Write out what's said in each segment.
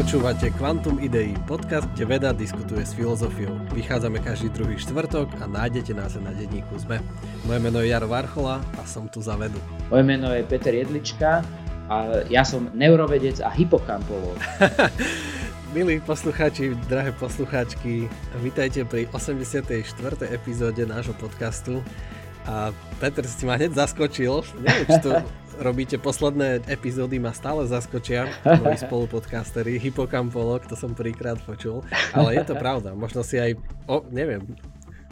Počúvate Quantum Idei, podcast, kde veda diskutuje s filozofiou. Vychádzame každý druhý štvrtok a nájdete nás na denníku ZME. Moje meno je Jaro Varchola a som tu za vedu. Moje meno je Peter Jedlička a ja som neurovedec a hypokampolog. Milí poslucháči, drahé poslucháčky, vítajte pri 84. epizóde nášho podcastu. A Peter si ma hneď zaskočil. Neviem, či to robíte posledné epizódy, ma stále zaskočia moji spolupodcastery. Hypokampolog, to som prvýkrát počul. Ale je to pravda. Možno si aj, o, neviem,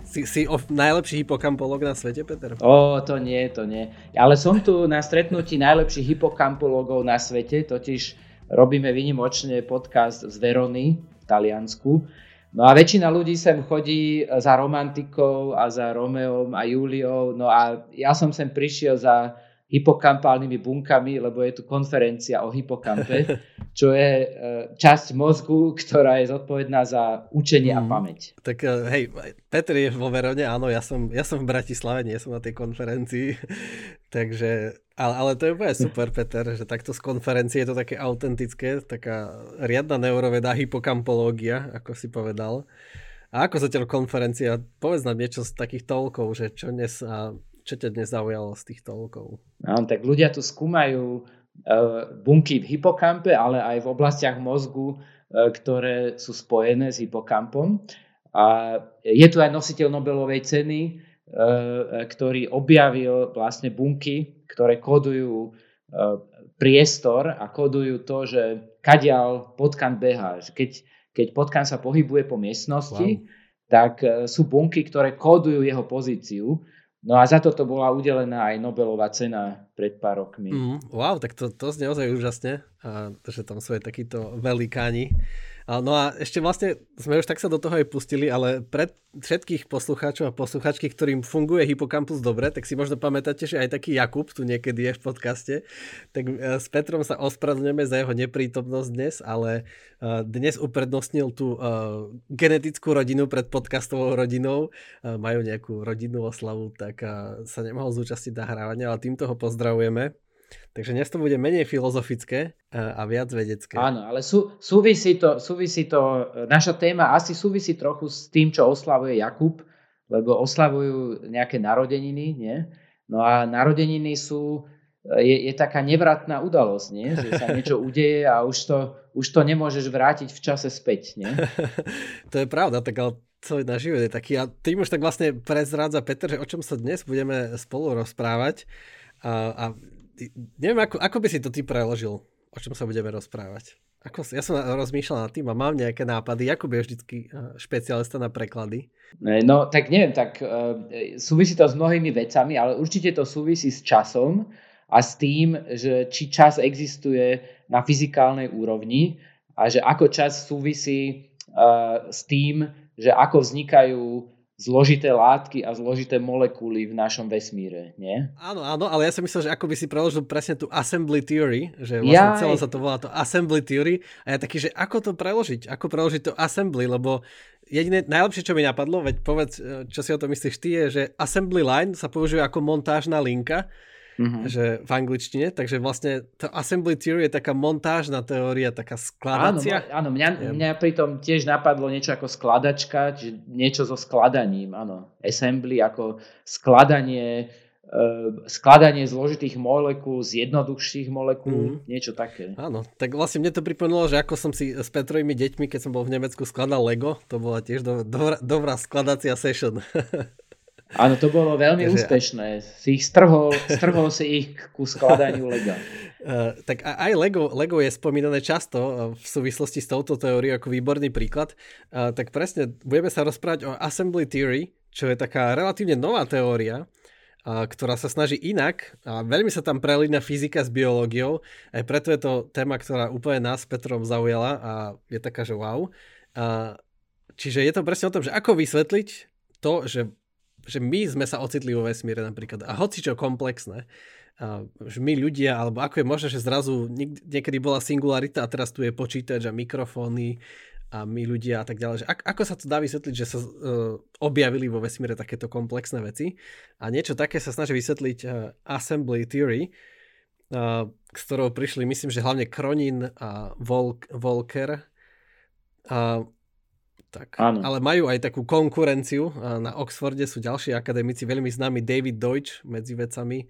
si, si of, najlepší hypokampolog na svete, Peter? O, to nie, to nie. Ale som tu na stretnutí najlepších hypokampologov na svete, totiž robíme vynimočne podcast z Verony v Taliansku No a väčšina ľudí sem chodí za romantikou a za Romeom a Juliou. No a ja som sem prišiel za hypokampálnymi bunkami, lebo je tu konferencia o hypokampe, čo je e, časť mozgu, ktorá je zodpovedná za učenie mm. a mhm. pamäť. Tak e, hej, Petr je vo Verone, áno, ja som, ja som v Bratislave, nie som na tej konferencii, takže, ale, ale to je úplne super, Peter, že takto z konferencie je to také autentické, taká riadna neuroveda, hypokampológia, ako si povedal. A ako zatiaľ konferencia? Povedz nám niečo z takých toľkov, že čo dnes a čo ťa dnes zaujalo z tých toľkov? No, tak ľudia tu skúmajú uh, bunky v hypokampe, ale aj v oblastiach mozgu, uh, ktoré sú spojené s hypokampom. A je tu aj nositeľ Nobelovej ceny, uh, ktorý objavil vlastne bunky, ktoré kodujú priestor a kodujú to, že kadiaľ potkan beha. Keď, keď potkan sa pohybuje po miestnosti, wow. tak sú bunky, ktoré kódujú jeho pozíciu. No a za toto bola udelená aj Nobelová cena pred pár rokmi. Mm, wow, tak to, to znie ozaj úžasne, že tam sú aj takíto velikáni. No a ešte vlastne sme už tak sa do toho aj pustili, ale pre všetkých poslucháčov a poslucháčky, ktorým funguje Hippocampus dobre, tak si možno pamätáte, že aj taký Jakub tu niekedy je v podcaste, tak e, s Petrom sa ospravedlňujeme za jeho neprítomnosť dnes, ale e, dnes uprednostnil tú uh, genetickú rodinu pred podcastovou rodinou, majú nejakú rodinnú oslavu, tak sa nemohol zúčastiť nahrávania, ale týmto ho pozdravujeme. Takže dnes to bude menej filozofické a viac vedecké. Áno, ale sú, súvisí, to, súvisí to, naša téma asi súvisí trochu s tým, čo oslavuje Jakub, lebo oslavujú nejaké narodeniny, nie? No a narodeniny sú, je, je taká nevratná udalosť, nie? že sa niečo udeje a už to, už to nemôžeš vrátiť v čase späť. Nie? to je pravda, tak ale celý náš život je taký. A tým už tak vlastne prezrádza Peter, že o čom sa dnes budeme spolu rozprávať. A, a neviem, ako, ako by si to ty preložil, o čom sa budeme rozprávať. Ako, ja som rozmýšľal nad tým a mám nejaké nápady. Ako je vždycky eh, špecialista na preklady? No, tak neviem, tak uh, súvisí to s mnohými vecami, ale určite to súvisí s časom a s tým, že či čas existuje na fyzikálnej úrovni a že ako čas súvisí uh, s tým, že ako vznikajú zložité látky a zložité molekuly v našom vesmíre, nie? Áno, áno, ale ja som myslel, že ako by si preložil presne tú assembly theory, že vlastne ja, celé sa to volá to assembly theory a ja taký, že ako to preložiť, ako preložiť to assembly, lebo jediné, najlepšie, čo mi napadlo, veď povedz, čo si o to myslíš ty, je, že assembly line sa používa ako montážna linka, mm-hmm. že v angličtine, takže vlastne to assembly theory je taká montážna teória, taká skladacia. Áno, áno mňa, mňa pritom tiež napadlo niečo ako skladačka, čiže niečo so skladaním, áno. Assembly ako skladanie uh, skladanie zložitých molekúl z jednoduchších molekúl, mm. niečo také. Áno, tak vlastne mne to pripomenulo, že ako som si s Petrovými deťmi, keď som bol v Nemecku, skladal Lego, to bola tiež do, dobrá, dobrá skladacia session. Áno, to bolo veľmi Takže, úspešné. Si ich strhol, strhol si ich ku skladaniu Lega. Uh, tak aj Lego, Lego je spomínané často uh, v súvislosti s touto teóriou ako výborný príklad. Uh, tak presne budeme sa rozprávať o Assembly Theory, čo je taká relatívne nová teória, ktorá sa snaží inak a veľmi sa tam prelína fyzika s biológiou. Aj preto je to téma, ktorá úplne nás s Petrom zaujala a je taká, že wow. Čiže je to presne o tom, že ako vysvetliť to, že že my sme sa ocitli vo vesmíre napríklad a hoci čo komplexné, a, my ľudia, alebo ako je možné, že zrazu niekedy bola singularita a teraz tu je počítač a mikrofóny a my ľudia a tak ďalej. Že ak, ako sa to dá vysvetliť, že sa uh, objavili vo vesmíre takéto komplexné veci a niečo také sa snaží vysvetliť uh, assembly theory s ktorou prišli, myslím, že hlavne Kronin a Volk, Volker. A, tak. Ale majú aj takú konkurenciu. Na Oxforde sú ďalší akademici, veľmi známy David Deutsch medzi vecami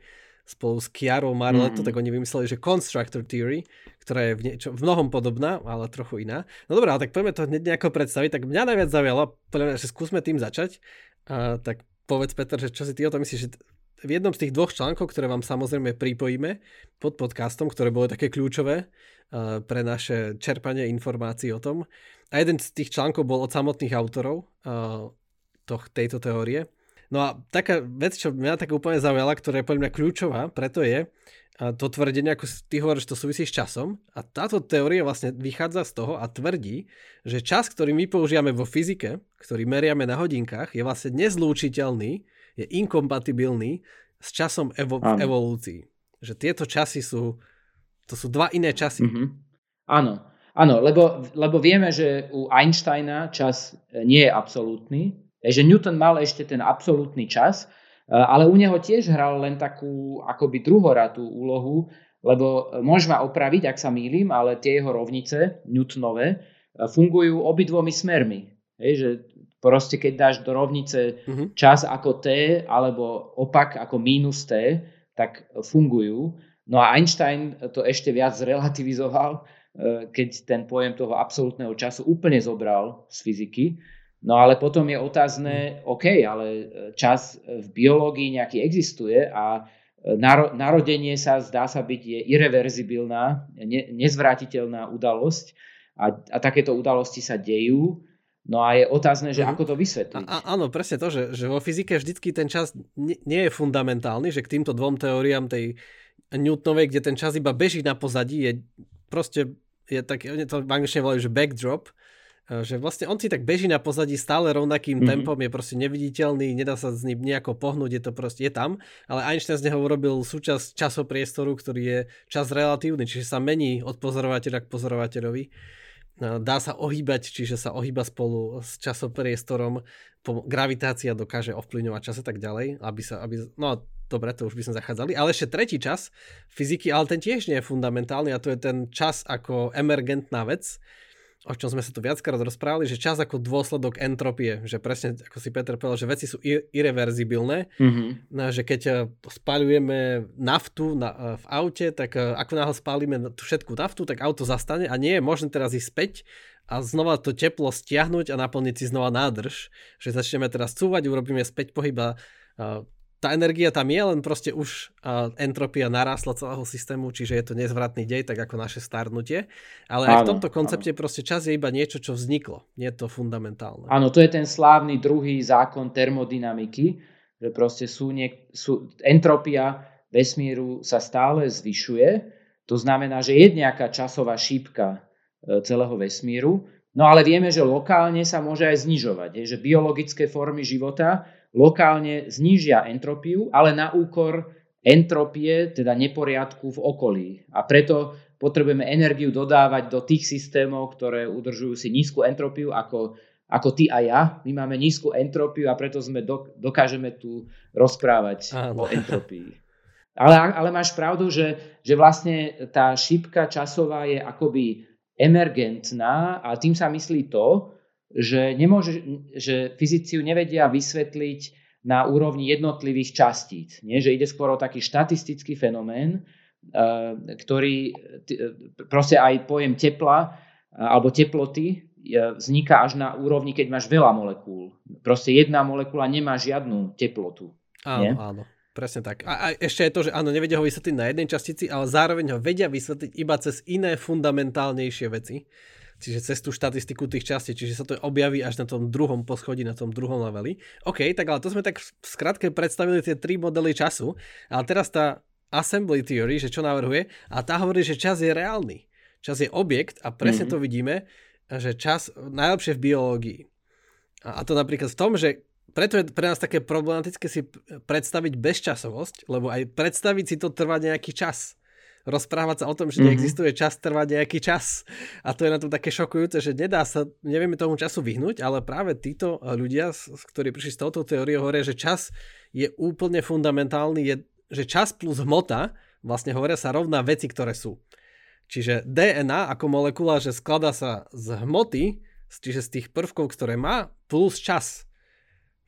spolu s Chiarou Marletto, mm-hmm. tak oni vymysleli, že Constructor Theory, ktorá je v, niečo, v mnohom podobná, ale trochu iná. No dobrá, tak poďme to hneď nejako predstaviť. Tak mňa najviac zaujalo, podľa mňa, že skúsme tým začať. A, tak povedz, Peter, že čo si ty o tom myslíš, že v jednom z tých dvoch článkov, ktoré vám samozrejme pripojíme pod podcastom, ktoré boli také kľúčové pre naše čerpanie informácií o tom. A jeden z tých článkov bol od samotných autorov uh, toh, tejto teórie. No a taká vec, čo mňa tak úplne zaujala, ktorá je podľa mňa kľúčová, preto je to tvrdenie, ako ty hovoríš, to súvisí s časom. A táto teória vlastne vychádza z toho a tvrdí, že čas, ktorý my používame vo fyzike, ktorý meriame na hodinkách, je vlastne nezlúčiteľný, je inkompatibilný s časom evo- v evolúcii. Že tieto časy sú, to sú dva iné časy. Mm-hmm. Áno, áno lebo, lebo vieme, že u Einsteina čas nie je absolútny, že Newton mal ešte ten absolútny čas, e, ale u neho tiež hral len takú akoby druhoratú úlohu, lebo môžeš ma opraviť, ak sa mýlim, ale tie jeho rovnice, Newtonové, e, fungujú obidvomi smermi. Hej, že proste keď dáš do rovnice uh-huh. čas ako t, alebo opak ako mínus t, tak fungujú. No a Einstein to ešte viac zrelativizoval, e, keď ten pojem toho absolútneho času úplne zobral z fyziky No ale potom je otázne, OK, ale e, čas v biológii nejaký existuje a narodenie sa zdá sa byť je irreverzibilná, ne, nezvrátiteľná udalosť a, a takéto udalosti sa dejú. No a je otázne, že mm. ako to vysvetliť. A, áno, presne to, že, že vo fyzike vždycky ten čas nie, nie je fundamentálny, že k týmto dvom teóriám tej Newtonovej, kde ten čas iba beží na pozadí, je proste, je tak, to v angličtine volajú, že backdrop, že vlastne on si tak beží na pozadí stále rovnakým mm-hmm. tempom, je proste neviditeľný, nedá sa s ním nejako pohnúť, je to proste, je tam, ale Einstein z neho urobil súčasť časopriestoru, ktorý je čas relatívny, čiže sa mení od pozorovateľa k pozorovateľovi. Dá sa ohýbať, čiže sa ohýba spolu s časopriestorom, gravitácia dokáže ovplyvňovať čas a tak ďalej, aby sa, aby, no dobre, to už by sme zachádzali, ale ešte tretí čas fyziky, ale ten tiež nie je fundamentálny a to je ten čas ako emergentná vec, o čom sme sa tu viackrát rozprávali, že čas ako dôsledok entropie, že presne ako si Peter povedal, že veci sú irreverzibilné, mm-hmm. že keď eh, spalujeme naftu na, eh, v aute, tak eh, ako náhle spálime tú všetku naftu, tak auto zastane a nie je možné teraz ísť späť a znova to teplo stiahnuť a naplniť si znova nádrž, že začneme teraz cúvať, urobíme späť pohyba tá energia tam je, len proste už entropia narásla celého systému, čiže je to nezvratný dej, tak ako naše starnutie. Ale áno, aj v tomto koncepte áno. proste čas je iba niečo, čo vzniklo. Nie je to fundamentálne. Áno, to je ten slávny druhý zákon termodynamiky, že proste sú, niek- sú entropia vesmíru sa stále zvyšuje. To znamená, že je nejaká časová šípka e, celého vesmíru, no ale vieme, že lokálne sa môže aj znižovať. Že biologické formy života lokálne znížia entropiu, ale na úkor entropie, teda neporiadku v okolí. A preto potrebujeme energiu dodávať do tých systémov, ktoré udržujú si nízku entropiu, ako, ako ty a ja. My máme nízku entropiu a preto sme do, dokážeme tu rozprávať Áno. o entropii. Ale, ale máš pravdu, že, že vlastne tá šípka časová je akoby emergentná a tým sa myslí to, že, nemôže, že fyzici ju nevedia vysvetliť na úrovni jednotlivých častíc. Nie? Že ide skôr o taký štatistický fenomén, eh, ktorý proste aj pojem tepla eh, alebo teploty vzniká až na úrovni, keď máš veľa molekúl. Proste jedna molekula nemá žiadnu teplotu. Áno, nie? áno. Presne tak. A, a ešte je to, že áno, nevedia ho vysvetliť na jednej častici, ale zároveň ho vedia vysvetliť iba cez iné fundamentálnejšie veci. Čiže cez tú štatistiku tých častí, čiže sa to objaví až na tom druhom poschodí, na tom druhom leveli. OK, tak ale to sme tak v skratke predstavili tie tri modely času, ale teraz tá assembly theory, že čo navrhuje, a tá hovorí, že čas je reálny. Čas je objekt a presne mm-hmm. to vidíme, že čas najlepšie v biológii. A, a to napríklad v tom, že preto je pre nás také problematické si predstaviť bezčasovosť, lebo aj predstaviť si to trvá nejaký čas rozprávať sa o tom, že mm-hmm. neexistuje čas, trvá nejaký čas. A to je na tom také šokujúce, že nedá sa, nevieme tomu času vyhnúť, ale práve títo ľudia, ktorí prišli s touto teóriou, hovoria, že čas je úplne fundamentálny, je, že čas plus hmota vlastne hovoria sa rovná veci, ktoré sú. Čiže DNA ako molekula, že skladá sa z hmoty, čiže z tých prvkov, ktoré má, plus čas.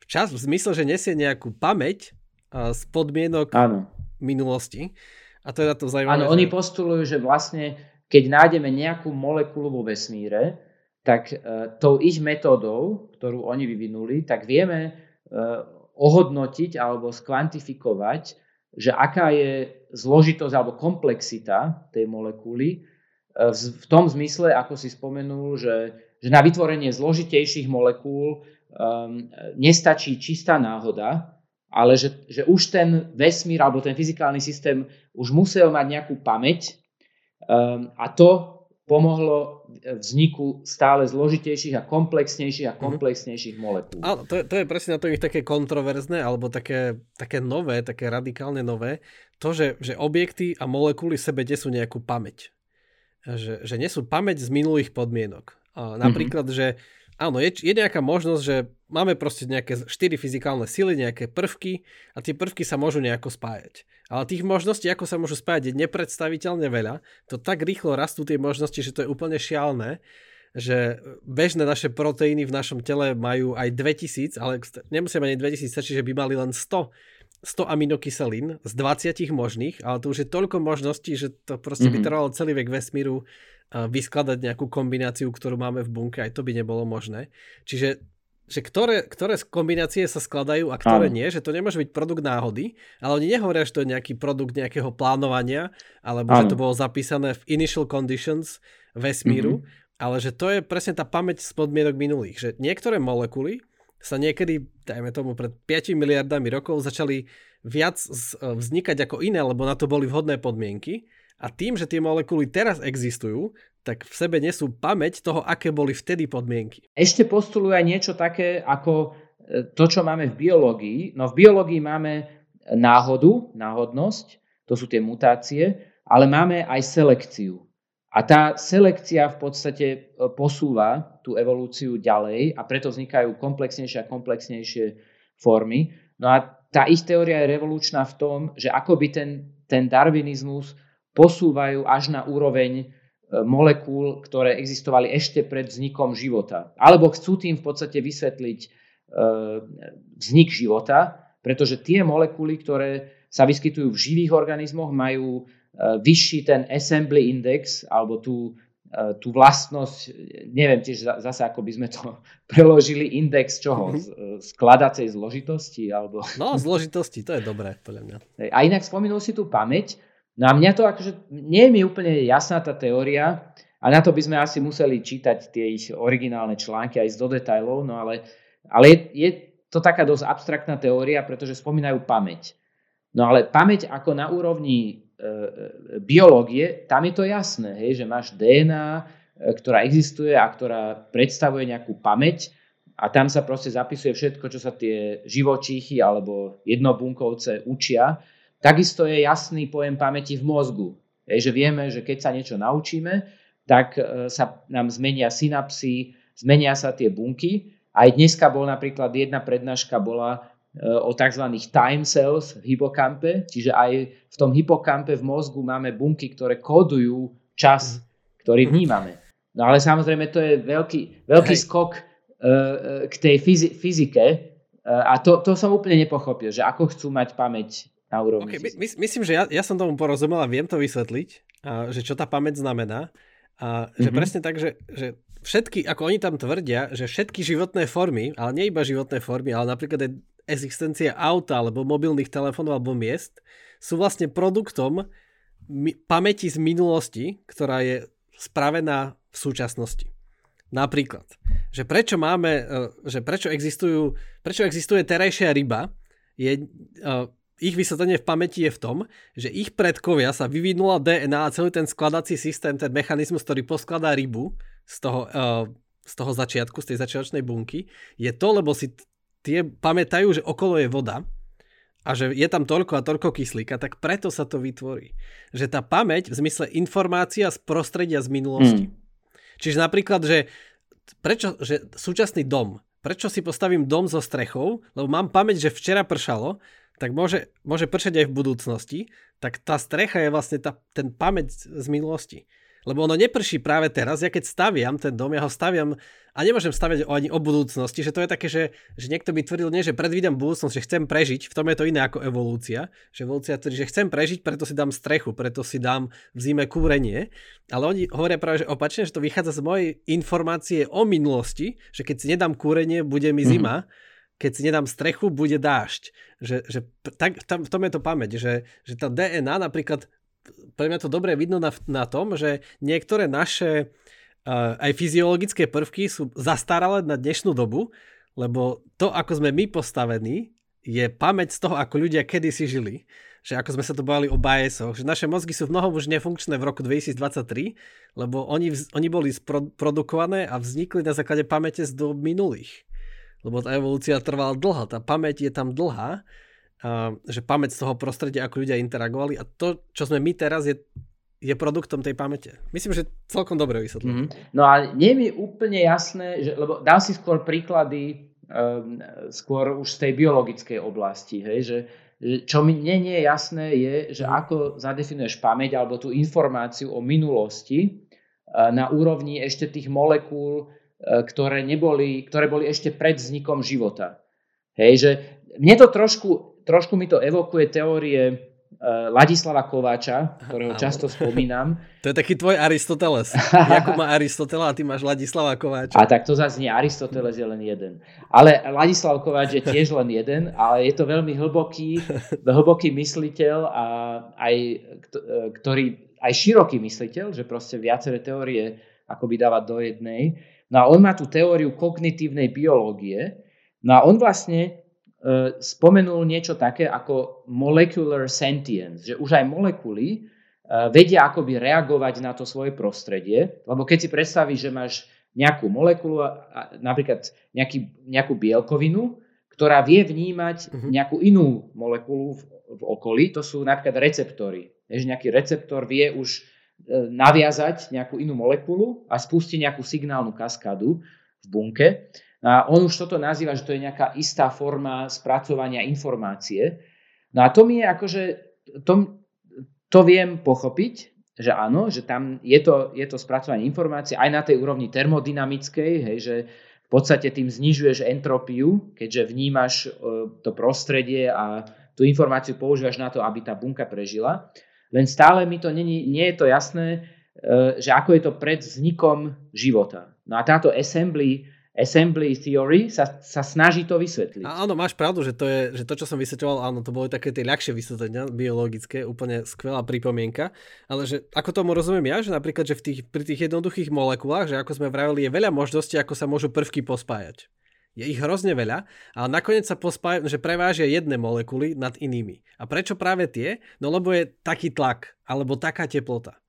Čas v zmysle, že nesie nejakú pamäť z podmienok Áno. minulosti. A to je na to zaujímavé. Áno, že... oni postulujú, že vlastne keď nájdeme nejakú molekulu vo vesmíre, tak uh, tou ich metódou, ktorú oni vyvinuli, tak vieme uh, ohodnotiť alebo skvantifikovať, že aká je zložitosť alebo komplexita tej molekuly uh, v tom zmysle, ako si spomenul, že, že na vytvorenie zložitejších molekúl um, nestačí čistá náhoda, ale že, že už ten vesmír alebo ten fyzikálny systém už musel mať nejakú pamäť um, a to pomohlo vzniku stále zložitejších a komplexnejších a mhm. komplexnejších molekúl. Áno, to, je, to je presne na to ich také kontroverzné alebo také, také nové, také radikálne nové, to, že, že objekty a molekuly sebe nesú nejakú pamäť. Že, že nesú pamäť z minulých podmienok. A napríklad, mm-hmm. že áno, je, je nejaká možnosť, že máme proste nejaké štyri fyzikálne sily, nejaké prvky a tie prvky sa môžu nejako spájať. Ale tých možností, ako sa môžu spájať, je nepredstaviteľne veľa. To tak rýchlo rastú tie možnosti, že to je úplne šialné, že bežné naše proteíny v našom tele majú aj 2000, ale nemusia mať ani 2000, stačí, že by mali len 100 100 aminokyselín z 20 možných, ale to už je toľko možností, že to proste mm-hmm. by mhm. trvalo celý vek vesmíru vyskladať nejakú kombináciu, ktorú máme v bunke, aj to by nebolo možné. Čiže že ktoré, ktoré kombinácie sa skladajú a ktoré Áno. nie, že to nemôže byť produkt náhody, ale oni nehovoria, že to je nejaký produkt nejakého plánovania, alebo Áno. že to bolo zapísané v initial conditions vesmíru, mm-hmm. ale že to je presne tá pamäť z podmienok minulých, že niektoré molekuly sa niekedy, dajme tomu pred 5 miliardami rokov, začali viac vznikať ako iné, lebo na to boli vhodné podmienky a tým, že tie molekuly teraz existujú, tak v sebe nesú pamäť toho, aké boli vtedy podmienky. Ešte postulujú aj niečo také ako e, to, čo máme v biológii. No v biológii máme náhodu, náhodnosť, to sú tie mutácie, ale máme aj selekciu. A tá selekcia v podstate e, posúva tú evolúciu ďalej a preto vznikajú komplexnejšie a komplexnejšie formy. No a tá ich teória je revolučná v tom, že ako by ten, ten darwinizmus posúvajú až na úroveň e, molekúl, ktoré existovali ešte pred vznikom života. Alebo chcú tým v podstate vysvetliť e, vznik života, pretože tie molekuly, ktoré sa vyskytujú v živých organizmoch, majú vyšší ten assembly index, alebo tú, tú vlastnosť, neviem tiež zase, ako by sme to preložili, index čoho? Mhm. Skladacej zložitosti? Alebo... No, zložitosti, to je dobré, podľa mňa. A inak spomenul si tú pamäť, No a mňa to akože, nie je mi úplne jasná tá teória a na to by sme asi museli čítať tie ich originálne články aj do detajlov, no ale, ale je, je to taká dosť abstraktná teória, pretože spomínajú pamäť. No ale pamäť ako na úrovni e, e biológie, tam je to jasné, hej, že máš DNA, e, ktorá existuje a ktorá predstavuje nejakú pamäť a tam sa proste zapisuje všetko, čo sa tie živočíchy alebo jednobunkovce učia Takisto je jasný pojem pamäti v mozgu. Je, že vieme, že keď sa niečo naučíme, tak e, sa nám zmenia synapsy, zmenia sa tie bunky. Aj dneska bol napríklad jedna prednáška bola e, o tzv. time cells v hypokampe, čiže aj v tom hypokampe v mozgu máme bunky, ktoré kódujú čas, ktorý mhm. vnímame. No ale samozrejme to je veľký, veľký skok uh, k tej fyzike uh, a to, to som úplne nepochopil, že ako chcú mať pamäť na úrovni. Okay, my, myslím, že ja, ja som tomu porozumel a viem to vysvetliť, a, že čo tá pamäť znamená. A že mm-hmm. presne tak, že, že všetky, ako oni tam tvrdia, že všetky životné formy, ale nie iba životné formy, ale napríklad aj existencia auta alebo mobilných telefónov alebo miest, sú vlastne produktom mi, pamäti z minulosti, ktorá je spravená v súčasnosti. Napríklad, že prečo máme, e, že prečo existujú, prečo existuje terajšia ryba, je, e, ich vysvetlenie v pamäti je v tom, že ich predkovia sa vyvinula DNA a celý ten skladací systém, ten mechanizmus, ktorý poskladá rybu z toho, uh, z toho začiatku, z tej začiatočnej bunky, je to, lebo si tie pamätajú, že okolo je voda a že je tam toľko a toľko kyslíka, tak preto sa to vytvorí. Že tá pamäť v zmysle informácia z prostredia z minulosti. Mm. Čiže napríklad, že prečo, že súčasný dom, prečo si postavím dom so strechou, lebo mám pamäť, že včera pršalo, tak môže, môže pršať aj v budúcnosti, tak tá strecha je vlastne tá, ten pamäť z minulosti. Lebo ono neprší práve teraz, ja keď staviam ten dom, ja ho staviam a nemôžem staviať ani o budúcnosti, že to je také, že, že niekto by tvrdil, nie, že predvídam budúcnosť, že chcem prežiť, v tom je to iné ako evolúcia, že evolúcia tvrdí, že chcem prežiť, preto si dám strechu, preto si dám v zime kúrenie, ale oni hovoria práve, že opačne, že to vychádza z mojej informácie o minulosti, že keď si nedám kúrenie, bude mi mhm. zima, mm-hmm keď si nedám strechu, bude dážď. Že, že tak, tam, v tom je to pamäť, že, že tá DNA napríklad pre mňa to dobre vidno na, na tom, že niektoré naše uh, aj fyziologické prvky sú zastaralé na dnešnú dobu, lebo to, ako sme my postavení, je pamäť z toho, ako ľudia kedysi žili. Že ako sme sa to bavili o biasoch, že naše mozgy sú v mnohom už nefunkčné v roku 2023, lebo oni, oni boli produkované a vznikli na základe pamäte z dob minulých. Lebo tá evolúcia trvala dlho, tá pamäť je tam dlhá že pamäť z toho prostredia, ako ľudia interagovali a to, čo sme my teraz, je, je produktom tej pamäte. Myslím, že celkom dobre vysvetlím. Mm-hmm. No a nie mi úplne jasné, že, lebo dám si skôr príklady um, skôr už z tej biologickej oblasti, hej, že čo mi nie, nie je jasné je, že mm. ako zadefinuješ pamäť alebo tú informáciu o minulosti uh, na úrovni ešte tých molekúl, uh, ktoré, neboli, ktoré boli ešte pred vznikom života. Hej, že mne to trošku trošku mi to evokuje teórie uh, Ladislava Kováča, ktorého často spomínam. To je taký tvoj Aristoteles. Jakub má Aristotela a ty máš Ladislava Kováča. A tak to zase nie, Aristoteles je len jeden. Ale Ladislav Kováč je tiež len jeden, ale je to veľmi hlboký, hlboký mysliteľ a aj, ktorý, aj široký mysliteľ, že proste viaceré teórie akoby dáva do jednej. No a on má tú teóriu kognitívnej biológie. No a on vlastne E, spomenul niečo také ako molecular sentience, že už aj molekuly e, vedia akoby reagovať na to svoje prostredie, lebo keď si predstavíš, že máš nejakú molekulu, napríklad nejaký, nejakú bielkovinu, ktorá vie vnímať mhm. nejakú inú molekulu v, v okolí, to sú napríklad receptory. Že nejaký receptor vie už e, naviazať nejakú inú molekulu a spustiť nejakú signálnu kaskádu v bunke. A on už toto nazýva, že to je nejaká istá forma spracovania informácie. No a to mi je akože, to, to viem pochopiť, že áno, že tam je to, je to spracovanie informácie aj na tej úrovni termodynamickej, hej, že v podstate tým znižuješ entropiu, keďže vnímaš e, to prostredie a tú informáciu používaš na to, aby tá bunka prežila. Len stále mi to nie, nie je to jasné, e, že ako je to pred vznikom života. No a táto assembly assembly theory sa, sa snaží to vysvetliť. Áno, máš pravdu, že to, je, že to, čo som vysvetľoval, áno, to boli také tie ľahšie vysvetlenia biologické, úplne skvelá pripomienka, ale že ako tomu rozumiem ja, že napríklad, že v tých, pri tých jednoduchých molekulách, že ako sme vravili, je veľa možností, ako sa môžu prvky pospájať. Je ich hrozne veľa, ale nakoniec sa pospájajú, že prevážia jedné molekuly nad inými. A prečo práve tie? No lebo je taký tlak, alebo taká teplota.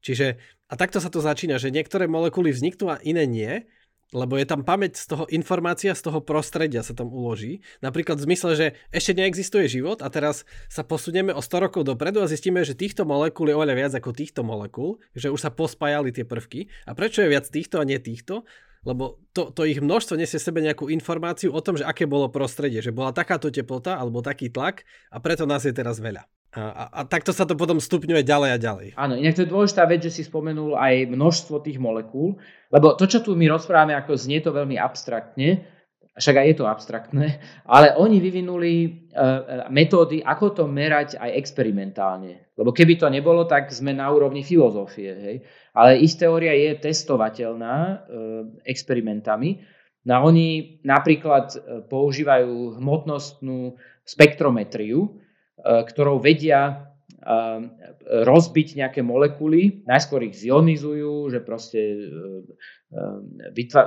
Čiže, a takto sa to začína, že niektoré molekuly vzniknú a iné nie, lebo je tam pamäť z toho informácia, z toho prostredia sa tam uloží. Napríklad v zmysle, že ešte neexistuje život a teraz sa posunieme o 100 rokov dopredu a zistíme, že týchto molekúl je oveľa viac ako týchto molekúl, že už sa pospájali tie prvky. A prečo je viac týchto a nie týchto? Lebo to, to ich množstvo nesie sebe nejakú informáciu o tom, že aké bolo prostredie, že bola takáto teplota alebo taký tlak a preto nás je teraz veľa. A, a, a takto sa to potom stupňuje ďalej a ďalej. Áno, inak to je dôležitá vec, že si spomenul aj množstvo tých molekúl, lebo to, čo tu my rozprávame, ako znie to veľmi abstraktne, však aj je to abstraktné, ale oni vyvinuli uh, metódy, ako to merať aj experimentálne. Lebo keby to nebolo, tak sme na úrovni filozofie. Hej? Ale ich teória je testovateľná uh, experimentami. No oni napríklad používajú hmotnostnú spektrometriu, ktorou vedia e, rozbiť nejaké molekuly, najskôr ich zionizujú, že proste e,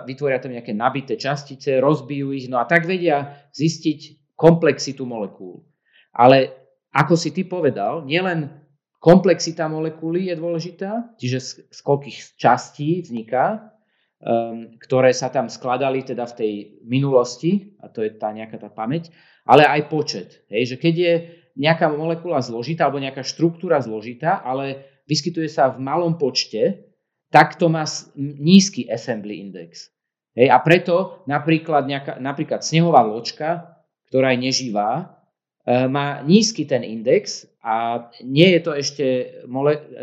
vytvoria tam nejaké nabité častice, rozbijú ich, no a tak vedia zistiť komplexitu molekúl. Ale ako si ty povedal, nielen komplexita molekuly je dôležitá, čiže z koľkých častí vzniká, ktoré sa tam skladali teda v tej minulosti, a to je tá nejaká tá pamäť, ale aj počet. Hej, že keď je nejaká molekula zložitá alebo nejaká štruktúra zložitá, ale vyskytuje sa v malom počte, tak to má nízky assembly index. Hej, a preto napríklad, nejaká, napríklad snehová ločka, ktorá je neživá, má nízky ten index a nie je to ešte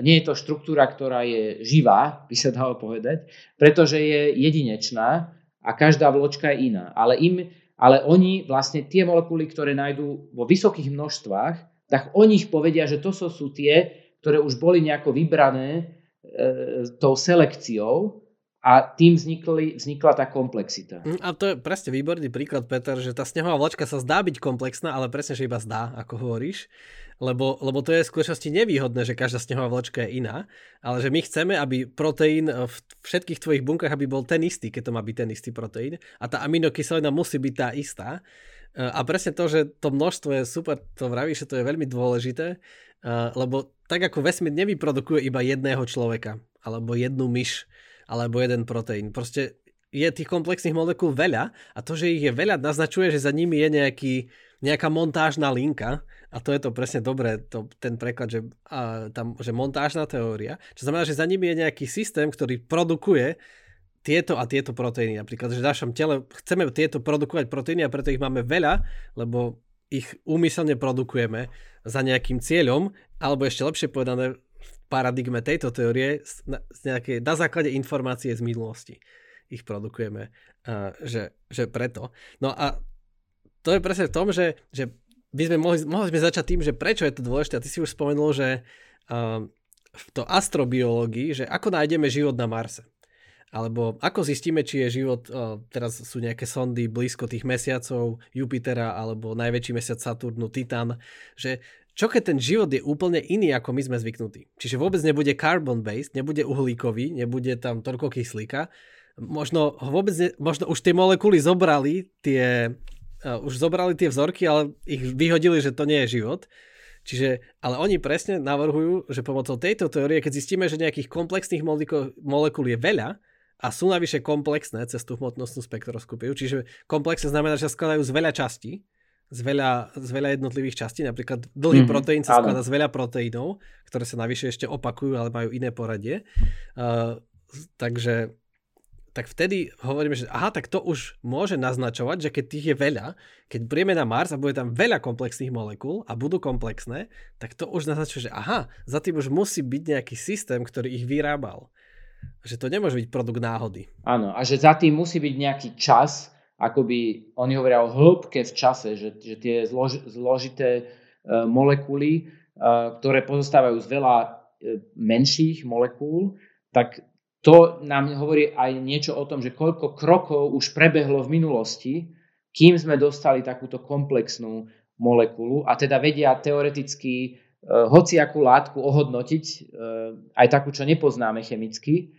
nie je to štruktúra, ktorá je živá, by sa dalo povedať, pretože je jedinečná a každá vločka je iná. Ale, im, ale oni vlastne tie molekuly, ktoré nájdú vo vysokých množstvách, tak o nich povedia, že to sú tie, ktoré už boli nejako vybrané e, tou selekciou a tým vznikli, vznikla tá komplexita. Mm, a to je presne výborný príklad, Peter, že tá snehová vločka sa zdá byť komplexná, ale presne, že iba zdá, ako hovoríš. Lebo, lebo to je v skutočnosti nevýhodné, že každá snehová vločka je iná, ale že my chceme, aby proteín v všetkých tvojich bunkách, aby bol ten istý, keď to má byť ten istý proteín. A tá aminokyselina musí byť tá istá. E, a presne to, že to množstvo je super, to vravíš, že to je veľmi dôležité, e, lebo tak ako vesmír nevyprodukuje iba jedného človeka, alebo jednu myš, alebo jeden proteín. Proste je tých komplexných molekúl veľa a to, že ich je veľa, naznačuje, že za nimi je nejaký, nejaká montážna linka a to je to presne dobré, to, ten preklad, že, a, tam, že montážna teória, čo znamená, že za nimi je nejaký systém, ktorý produkuje tieto a tieto proteíny. Napríklad, že v našom tele chceme tieto produkovať proteíny a preto ich máme veľa, lebo ich úmyselne produkujeme za nejakým cieľom, alebo ešte lepšie povedané, paradigme tejto teórie na, nejaké, na základe informácie z minulosti ich produkujeme, že, že preto. No a to je presne v tom, že, že by sme mohli, mohli sme začať tým, že prečo je to dôležité. A ty si už spomenul, že v to astrobiológii, že ako nájdeme život na Marse. Alebo ako zistíme, či je život, teraz sú nejaké sondy blízko tých mesiacov Jupitera alebo najväčší mesiac Saturnu, Titan, že čo keď ten život je úplne iný, ako my sme zvyknutí? Čiže vôbec nebude carbon-based, nebude uhlíkový, nebude tam toľko kyslíka. Možno, vôbec ne, možno už tie molekuly zobrali tie, uh, už zobrali tie vzorky, ale ich vyhodili, že to nie je život. Čiže, ale oni presne navrhujú, že pomocou tejto teórie, keď zistíme, že nejakých komplexných molekúl, je veľa a sú navyše komplexné cez tú hmotnostnú spektroskopiu, čiže komplexné znamená, že sa skladajú z veľa častí, z veľa, z veľa jednotlivých častí. Napríklad dlhý mm-hmm, proteín sa skladá z veľa proteínov, ktoré sa navyše ešte opakujú, ale majú iné poradie. Uh, takže tak vtedy hovoríme, že aha, tak to už môže naznačovať, že keď tých je veľa, keď príjeme na Mars a bude tam veľa komplexných molekúl a budú komplexné, tak to už naznačuje, že aha, za tým už musí byť nejaký systém, ktorý ich vyrábal. Že to nemôže byť produkt náhody. Áno, a že za tým musí byť nejaký čas, akoby oni hovoria o hĺbke v čase, že, že tie zlož, zložité uh, molekuly, uh, ktoré pozostávajú z veľa uh, menších molekúl, tak to nám hovorí aj niečo o tom, že koľko krokov už prebehlo v minulosti, kým sme dostali takúto komplexnú molekulu. A teda vedia teoreticky hociakú látku ohodnotiť, aj takú, čo nepoznáme chemicky,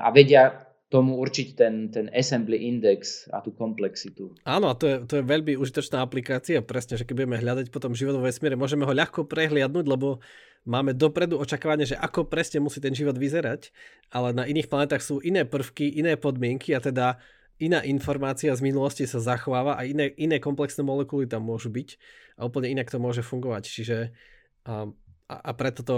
a vedia tomu určiť ten, ten assembly index a tú komplexitu. Áno, a to je, to je veľmi užitočná aplikácia, presne, že keď budeme hľadať potom život vo vesmíre, môžeme ho ľahko prehliadnúť, lebo máme dopredu očakávanie, že ako presne musí ten život vyzerať, ale na iných planetách sú iné prvky, iné podmienky a teda iná informácia z minulosti sa zachováva a iné, iné komplexné molekuly tam môžu byť a úplne inak to môže fungovať. Čiže a, a preto to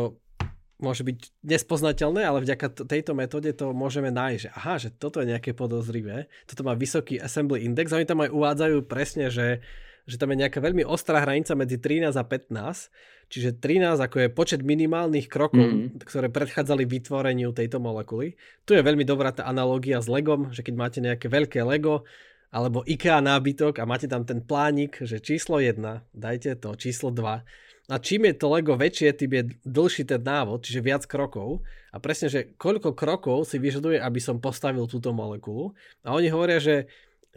môže byť nespoznateľné, ale vďaka tejto metóde to môžeme nájsť, že aha, že toto je nejaké podozrivé, toto má vysoký assembly index, oni tam aj uvádzajú presne, že, že tam je nejaká veľmi ostrá hranica medzi 13 a 15, čiže 13 ako je počet minimálnych krokov, mm. ktoré predchádzali vytvoreniu tejto molekuly. Tu je veľmi dobrá tá analogia s Legom, že keď máte nejaké veľké Lego, alebo IKEA nábytok a máte tam ten plánik, že číslo 1, dajte to, číslo 2, a čím je to Lego väčšie, tým je dlhší ten návod, čiže viac krokov. A presne, že koľko krokov si vyžaduje, aby som postavil túto molekulu. A oni hovoria, že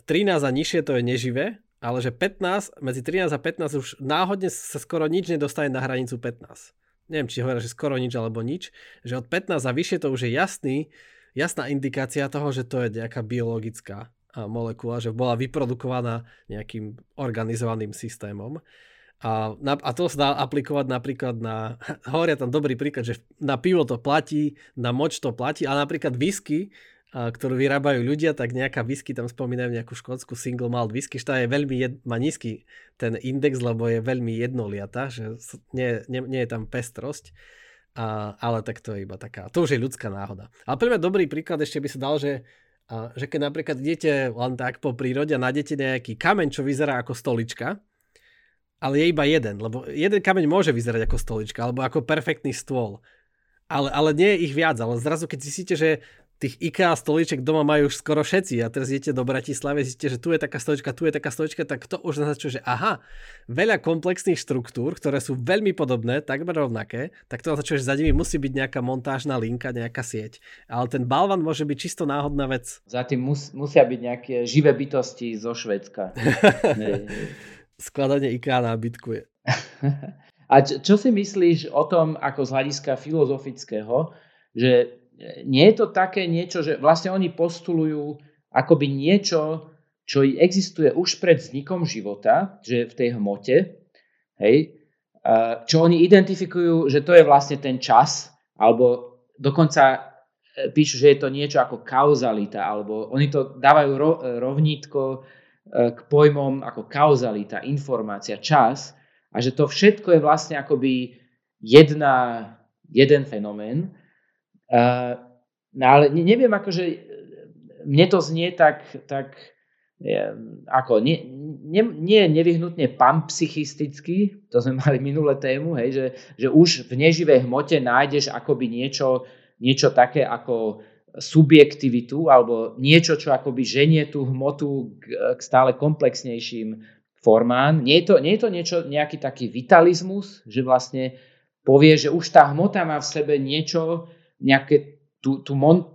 13 a nižšie to je neživé, ale že 15, medzi 13 a 15 už náhodne sa skoro nič nedostane na hranicu 15. Neviem, či hovoria, že skoro nič alebo nič. Že od 15 a vyššie to už je jasný, jasná indikácia toho, že to je nejaká biologická molekula, že bola vyprodukovaná nejakým organizovaným systémom. A, a to sa dá aplikovať napríklad na, hovoria tam dobrý príklad, že na pivo to platí, na moč to platí, ale napríklad whisky, ktorú vyrábajú ľudia, tak nejaká whisky, tam spomínajú nejakú škótsku single malt whisky, že je veľmi, jed, má nízky ten index, lebo je veľmi jednoliata, že nie, nie, nie je tam pestrosť. A, ale tak to je iba taká, to už je ľudská náhoda. Ale pre mňa dobrý príklad ešte by sa dal, že, a, že keď napríklad idete len tak po prírode a nájdete nejaký kameň, čo vyzerá ako stolička, ale je iba jeden, lebo jeden kameň môže vyzerať ako stolička, alebo ako perfektný stôl. Ale, ale nie je ich viac, ale zrazu keď zistíte, že tých IKEA stoliček doma majú už skoro všetci a teraz idete do Bratislavy, zistíte, že tu je taká stolička, tu je taká stolička, tak to už naznačuje, že aha, veľa komplexných štruktúr, ktoré sú veľmi podobné, takmer rovnaké, tak to naznačuje, že za nimi musí byť nejaká montážna linka, nejaká sieť. Ale ten balvan môže byť čisto náhodná vec. Za tým mus, musia byť nejaké živé bytosti zo Švedska. Skladanie IKEA nábytku je. a čo, čo si myslíš o tom, ako z hľadiska filozofického, že nie je to také niečo, že vlastne oni postulujú akoby niečo, čo existuje už pred vznikom života, že v tej hmote, hej, čo oni identifikujú, že to je vlastne ten čas, alebo dokonca e, píšu, že je to niečo ako kauzalita, alebo oni to dávajú rovnítko e, k pojmom ako kauzalita, informácia, čas, a že to všetko je vlastne akoby jedna, jeden fenomén, Uh, no ale neviem, akože mne to znie tak, tak ako, nie, nie, nie nevyhnutne panpsychisticky, to sme mali minulé tému, hej, že, že už v neživej hmote nájdeš akoby niečo, niečo také ako subjektivitu alebo niečo, čo akoby ženie tú hmotu k, k stále komplexnejším formám. Nie je to, nie je to niečo, nejaký taký vitalizmus, že vlastne povie, že už tá hmota má v sebe niečo, nejaké tú, tú, mon,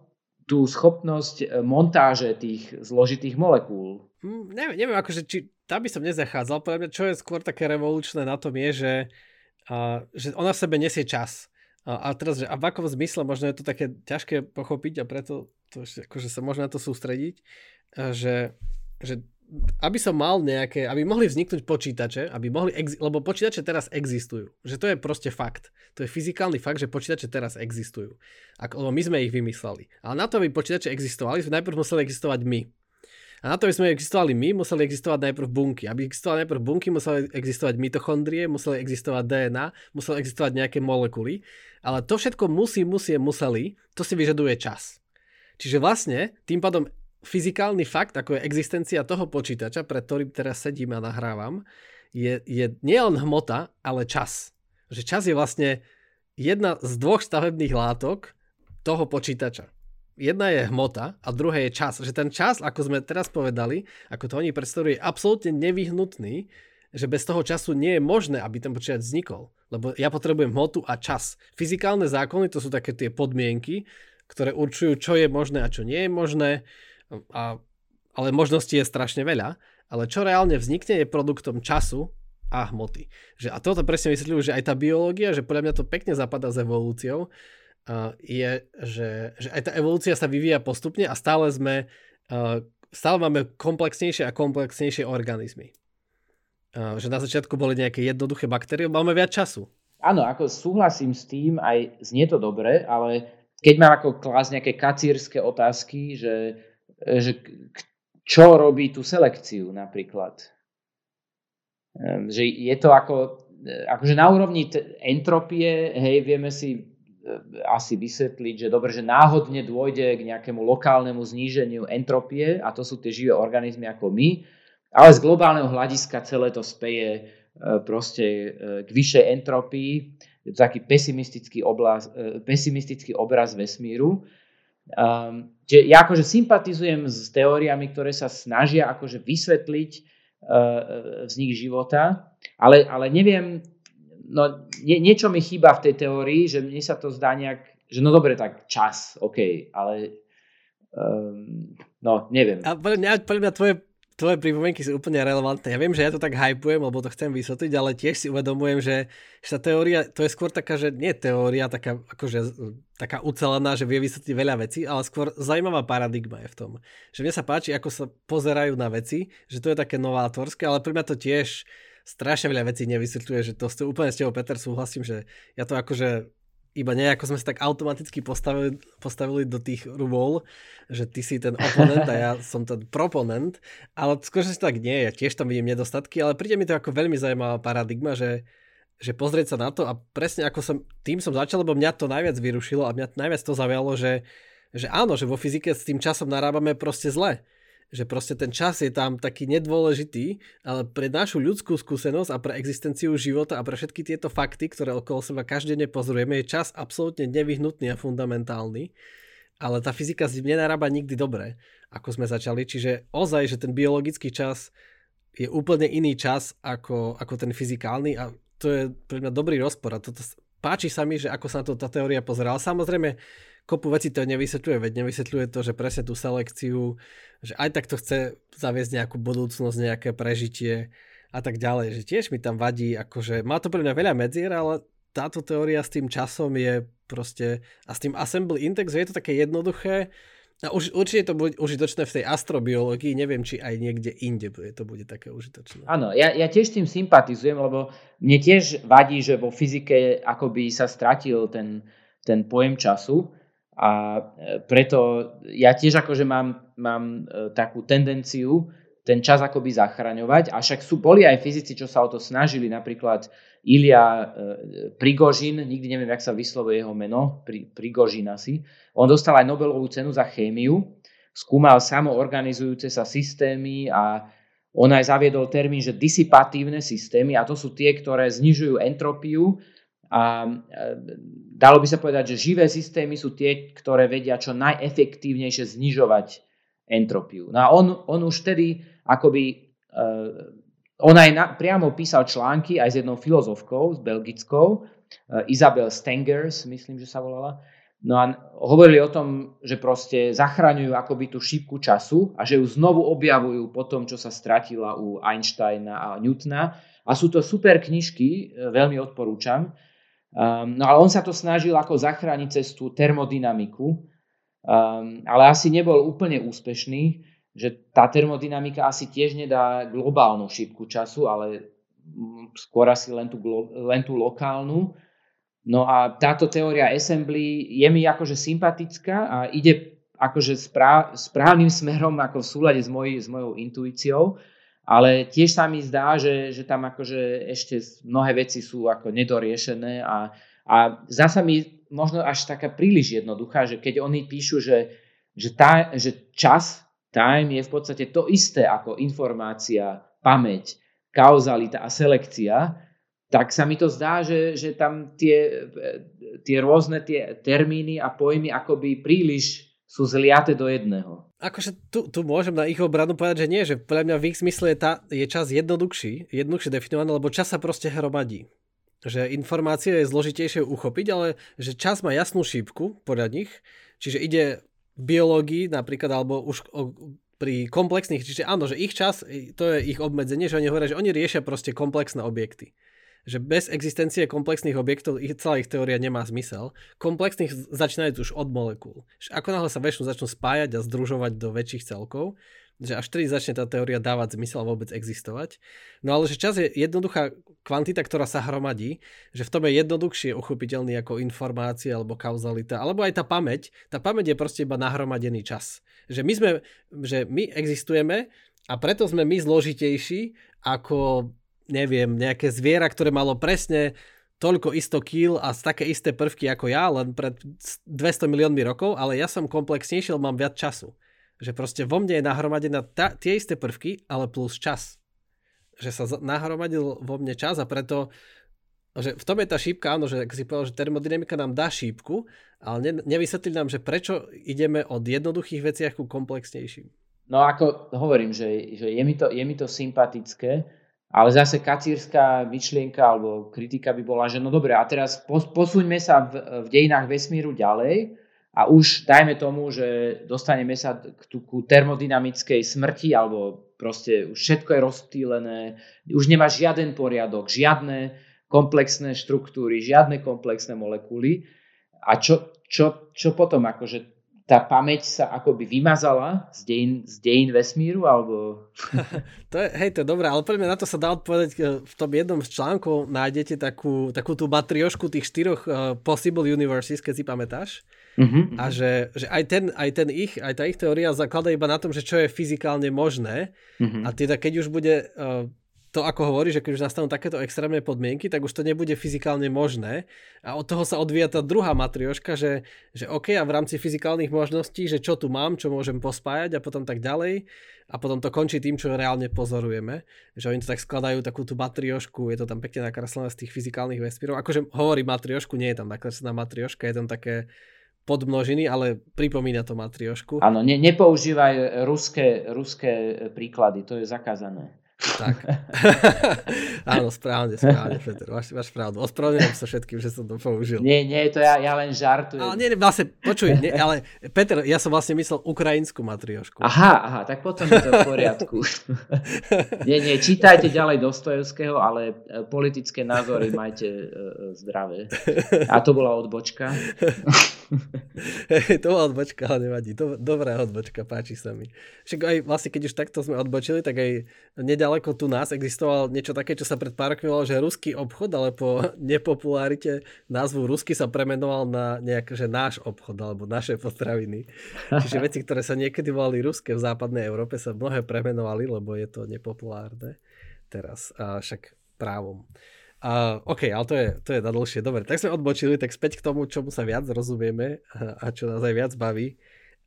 tú schopnosť e, montáže tých zložitých molekúl. Hmm, neviem, neviem akože, či tam by som nezachádzal. Podľa mňa, čo je skôr také revolučné na tom je, že, uh, že ona v sebe nesie čas. A, a teraz, že a v akom zmysle, možno je to také ťažké pochopiť a preto to, akože sa možno na to sústrediť, že, že aby som mal nejaké, aby mohli vzniknúť počítače, aby mohli, ex, lebo počítače teraz existujú. Že to je proste fakt. To je fyzikálny fakt, že počítače teraz existujú. Ako, lebo my sme ich vymysleli. Ale na to, aby počítače existovali, sme najprv museli existovať my. A na to, aby sme existovali my, museli existovať najprv bunky. Aby existovali najprv bunky, museli existovať mitochondrie, museli existovať DNA, museli existovať nejaké molekuly. Ale to všetko musí, musí, museli, to si vyžaduje čas. Čiže vlastne tým pádom fyzikálny fakt, ako je existencia toho počítača, pred ktorým teraz sedím a nahrávam, je, je nielen hmota, ale čas. Že čas je vlastne jedna z dvoch stavebných látok toho počítača. Jedna je hmota a druhá je čas. Že ten čas, ako sme teraz povedali, ako to oni predstavujú, je absolútne nevyhnutný, že bez toho času nie je možné, aby ten počítač vznikol. Lebo ja potrebujem hmotu a čas. Fyzikálne zákony to sú také tie podmienky, ktoré určujú, čo je možné a čo nie je možné a, ale možností je strašne veľa, ale čo reálne vznikne je produktom času a hmoty. Že, a toto presne vysvetľujú, že aj tá biológia, že podľa mňa to pekne zapadá s evolúciou, je, že, že aj tá evolúcia sa vyvíja postupne a stále sme, stále máme komplexnejšie a komplexnejšie organizmy. Že na začiatku boli nejaké jednoduché baktérie, máme viac času. Áno, ako súhlasím s tým, aj znie to dobre, ale keď mám ako klásť nejaké kacírske otázky, že že čo robí tú selekciu napríklad. Ehm, že je to ako, e, akože na úrovni entropie, hej, vieme si asi vysvetliť, že dobre, že náhodne dôjde k nejakému lokálnemu zníženiu entropie a to sú tie živé organizmy ako my, ale z globálneho hľadiska celé to speje e, proste k vyššej entropii, je taký pesimistický, obraz, pesimistický obraz vesmíru. Um, ja akože sympatizujem s teóriami, ktoré sa snažia akože vysvetliť uh, vznik života, ale, ale neviem, no nie, niečo mi chýba v tej teórii, že mne sa to zdá nejak, že no dobre, tak čas, OK, ale um, no neviem. A podľa mňa, podľa mňa tvoje tvoje pripomienky sú úplne relevantné. Ja viem, že ja to tak hypujem, lebo to chcem vysvetliť, ale tiež si uvedomujem, že, že tá teória, to je skôr taká, že nie teória, taká, akože, taká ucelená, že vie vysvetliť veľa vecí, ale skôr zaujímavá paradigma je v tom. Že mne sa páči, ako sa pozerajú na veci, že to je také novátorské, ale pre mňa to tiež strašne veľa vecí nevysvetľuje, že to ste úplne s tebou, Peter, súhlasím, že ja to akože iba nejako sme sa tak automaticky postavili, postavili do tých rôl, že ty si ten oponent a ja som ten proponent, ale skôr si tak nie, ja tiež tam vidím nedostatky, ale príde mi to ako veľmi zaujímavá paradigma, že, že pozrieť sa na to a presne ako som, tým som začal, lebo mňa to najviac vyrušilo a mňa najviac to zaujalo, že, že áno, že vo fyzike s tým časom narábame proste zle že proste ten čas je tam taký nedôležitý, ale pre našu ľudskú skúsenosť a pre existenciu života a pre všetky tieto fakty, ktoré okolo seba každenne pozorujeme, je čas absolútne nevyhnutný a fundamentálny, ale tá fyzika s ním nenarába nikdy dobre, ako sme začali, čiže ozaj, že ten biologický čas je úplne iný čas ako, ako ten fyzikálny a to je pre mňa dobrý rozpor. A toto, páči sa mi, že ako sa na to tá teória pozerala. Samozrejme, kopu vecí to nevysvetľuje, veď nevysvetľuje to, že presne tú selekciu, že aj tak to chce zaviesť nejakú budúcnosť, nejaké prežitie a tak ďalej, že tiež mi tam vadí, akože má to pre mňa veľa medzier, ale táto teória s tým časom je proste, a s tým assembly index, je to také jednoduché, a už, určite to bude užitočné v tej astrobiológii, neviem, či aj niekde inde bude, to bude také užitočné. Áno, ja, ja tiež s tým sympatizujem, lebo mne tiež vadí, že vo fyzike akoby sa stratil ten, ten pojem času a e, preto ja tiež akože mám, mám e, takú tendenciu ten čas akoby zachraňovať. A však sú, boli aj fyzici, čo sa o to snažili, napríklad Ilia e, Prigožin, nikdy neviem, jak sa vyslovuje jeho meno, Pri, Prigožin asi. On dostal aj Nobelovú cenu za chémiu, skúmal samoorganizujúce sa systémy a on aj zaviedol termín, že disipatívne systémy a to sú tie, ktoré znižujú entropiu a dalo by sa povedať, že živé systémy sú tie, ktoré vedia čo najefektívnejšie znižovať entropiu. No a on, on už vtedy akoby, uh, on aj na, priamo písal články aj s jednou filozofkou, s belgickou, uh, Isabel Stengers, myslím, že sa volala. No a hovorili o tom, že proste zachraňujú akoby tú šípku času a že ju znovu objavujú po tom, čo sa stratila u Einsteina a Newtona. A sú to super knižky, veľmi odporúčam. Um, no ale on sa to snažil ako zachrániť cez tú termodynamiku, um, ale asi nebol úplne úspešný, že tá termodynamika asi tiež nedá globálnu šípku času, ale skôr asi len tú, len tú lokálnu. No a táto teória assembly je mi akože sympatická a ide akože správ, správnym smerom ako v súlade s, moj, s mojou intuíciou, ale tiež sa mi zdá, že, že tam akože ešte mnohé veci sú ako nedoriešené a, a zasa mi možno až taká príliš jednoduchá, že keď oni píšu, že, že, tá, že čas, time je v podstate to isté ako informácia, pamäť, kauzalita a selekcia, tak sa mi to zdá, že, že tam tie, tie rôzne tie termíny a pojmy akoby príliš sú zliate do jedného. Akože tu, tu môžem na ich obranu povedať, že nie, že podľa mňa v ich zmysle je, tá, je čas jednoduchší, jednoduchšie definovaný, lebo čas sa proste hromadí. Že informácie je zložitejšie uchopiť, ale že čas má jasnú šípku podľa nich, čiže ide biológii napríklad, alebo už o, pri komplexných, čiže áno, že ich čas, to je ich obmedzenie, že oni hovoria, že oni riešia proste komplexné objekty že bez existencie komplexných objektov ich, celá ich teória nemá zmysel. Komplexných začínajú už od molekúl. Že ako náhle sa väčšinu začnú spájať a združovať do väčších celkov, že až vtedy začne tá teória dávať zmysel vôbec existovať. No ale že čas je jednoduchá kvantita, ktorá sa hromadí, že v tom je jednoduchšie uchopiteľný ako informácia alebo kauzalita, alebo aj tá pamäť. Tá pamäť je proste iba nahromadený čas. Že my, sme, že my existujeme a preto sme my zložitejší ako neviem, nejaké zviera, ktoré malo presne toľko isto kýl a z také isté prvky ako ja, len pred 200 miliónmi rokov, ale ja som komplexnejší, mám viac času. Že proste vo mne je nahromadená ta, tie isté prvky, ale plus čas. Že sa nahromadil vo mne čas a preto že v tom je tá šípka, áno, že si povedal, že termodynamika nám dá šípku, ale ne, nevysvetlí nám, že prečo ideme od jednoduchých veciach ku komplexnejším. No ako hovorím, že, že je, mi to, je mi to sympatické, ale zase kacírska myšlienka alebo kritika by bola, že no dobre, a teraz posuňme sa v, v dejinách vesmíru ďalej a už dajme tomu, že dostaneme sa k, k termodynamickej smrti alebo proste už všetko je rozptýlené, už nemá žiaden poriadok, žiadne komplexné štruktúry, žiadne komplexné molekuly. A čo, čo, čo potom? Akože tá pamäť sa akoby vymazala z dejín, z dejín vesmíru, alebo... to je, hej, to je dobré, ale pre mňa na to sa dá odpovedať, e, v tom jednom z článkov nájdete takú, takú tú matriošku tých štyroch uh, possible universes, keď si pamätáš. Uh-huh, A že, že aj, ten, aj ten ich, aj tá ich teória zaklada iba na tom, že čo je fyzikálne možné. Uh-huh. A teda keď už bude uh, to ako hovorí, že keď už nastanú takéto extrémne podmienky, tak už to nebude fyzikálne možné. A od toho sa odvíja tá druhá matrioška, že, že OK, a v rámci fyzikálnych možností, že čo tu mám, čo môžem pospájať a potom tak ďalej. A potom to končí tým, čo reálne pozorujeme. Že oni to tak skladajú takú tú matriošku, je to tam pekne nakreslené z tých fyzikálnych vesmírov. Akože hovorí matriošku, nie je tam nakreslená matrioška, je tam také podmnožiny, ale pripomína to matriošku. Áno, ne, nepoužívaj ruské, ruské príklady, to je zakázané. Tak. Áno, správne, správne, Peter, máš, máš pravdu. Ospravedlňujem sa všetkým, že som to použil. Nie, nie, to ja, ja len žartujem. Ale nie, vlastne, počuj, nie, ale Peter, ja som vlastne myslel ukrajinskú matriošku. Aha, aha, tak potom je to v poriadku. nie, nie, čítajte ďalej Dostojevského, ale e, politické názory majte uh, zdravé. A to bola odbočka. to bola odbočka, ale nevadí. Dobrá odbočka, páči sa mi. Však aj vlastne, keď už takto sme odbočili, tak aj nedal nedaleko tu nás existoval niečo také, čo sa pred pár rokmi volalo, že ruský obchod, ale po nepopularite názvu Rusky sa premenoval na nejak, že náš obchod alebo naše potraviny. Čiže veci, ktoré sa niekedy volali ruské v západnej Európe sa mnohé premenovali, lebo je to nepopulárne teraz. A však právom. A, OK, ale to je, to je na dlhšie. Dobre, tak sme odbočili, tak späť k tomu, čomu sa viac rozumieme a, a čo nás aj viac baví.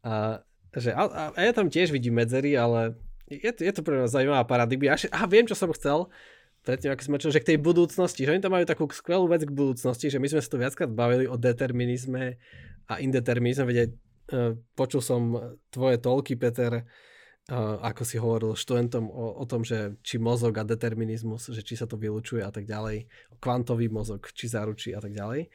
A, že, a, a ja tam tiež vidím medzery, ale je, to, je to pre mňa zaujímavá paradigma. A viem, čo som chcel predtým, ako sme čo, že k tej budúcnosti, že oni tam majú takú skvelú vec k budúcnosti, že my sme sa tu viackrát bavili o determinizme a indeterminizme, veď uh, počul som tvoje tolky, Peter, uh, ako si hovoril študentom o, o tom, že či mozog a determinizmus, že či sa to vylučuje a tak ďalej, kvantový mozog, či zaručí a tak ďalej,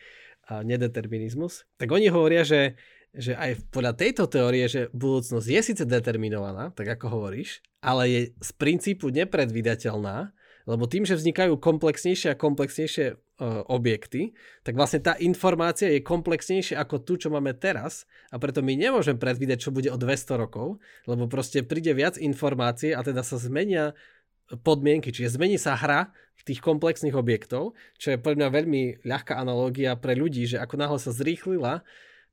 a nedeterminizmus, tak oni hovoria, že že aj podľa tejto teórie, že budúcnosť je síce determinovaná, tak ako hovoríš, ale je z princípu nepredvídateľná, lebo tým, že vznikajú komplexnejšie a komplexnejšie uh, objekty, tak vlastne tá informácia je komplexnejšia ako tu, čo máme teraz a preto my nemôžeme predvídať, čo bude o 200 rokov, lebo proste príde viac informácie a teda sa zmenia podmienky, čiže zmení sa hra tých komplexných objektov, čo je pre mňa veľmi ľahká analógia pre ľudí, že ako náhle sa zrýchlila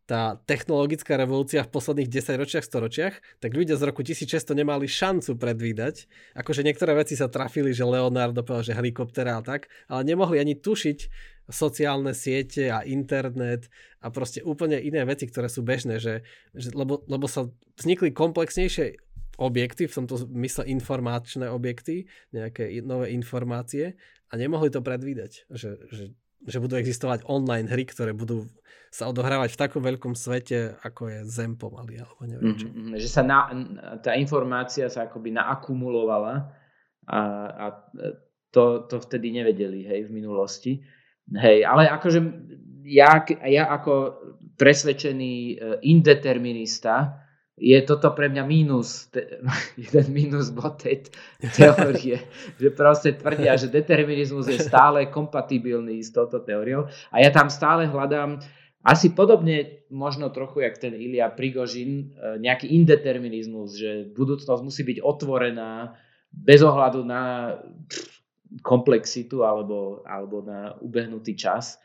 tá technologická revolúcia v posledných 10 ročiach, storočiach, tak ľudia z roku 1600 nemali šancu predvídať. Akože niektoré veci sa trafili, že Leonardo povedal, že helikoptera a tak, ale nemohli ani tušiť sociálne siete a internet a proste úplne iné veci, ktoré sú bežné, že, že lebo, lebo sa vznikli komplexnejšie objekty, v tomto mysle informačné objekty, nejaké nové informácie a nemohli to predvídať, že, že, že budú existovať online hry, ktoré budú sa odohrávať v takom veľkom svete, ako je Zem pomaly, alebo neviem čo. Mm-hmm, že sa na, tá informácia sa akoby naakumulovala a, a to, to vtedy nevedeli, hej, v minulosti. Hej, ale akože ja, ja ako presvedčený e, indeterminista, je toto pre mňa mínus, te, jeden mínus bod tej teórie, že proste tvrdia, že determinizmus je stále kompatibilný s touto teóriou a ja tam stále hľadám asi podobne, možno trochu, jak ten Ilia Prigožin, e, nejaký indeterminizmus, že budúcnosť musí byť otvorená bez ohľadu na komplexitu alebo, alebo na ubehnutý čas.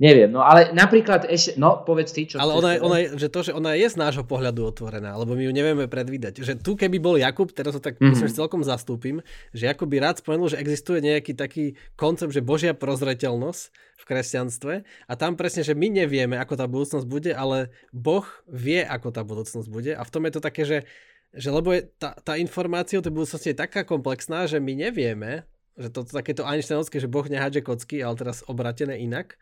Neviem, no ale napríklad ešte, no povedz ty, čo Ale ona, ona, že to, že ona je z nášho pohľadu otvorená, lebo my ju nevieme predvídať. Že tu keby bol Jakub, teraz to tak mm-hmm. myslím, že celkom zastúpim, že Jakub by rád spomenul, že existuje nejaký taký koncept, že Božia prozreteľnosť v kresťanstve a tam presne, že my nevieme, ako tá budúcnosť bude, ale Boh vie, ako tá budúcnosť bude a v tom je to také, že, že lebo je tá, tá informácia o tej budúcnosti je taká komplexná, že my nevieme, že to, to takéto Einsteinovské, že Boh nehádže kocky, ale teraz obratené inak,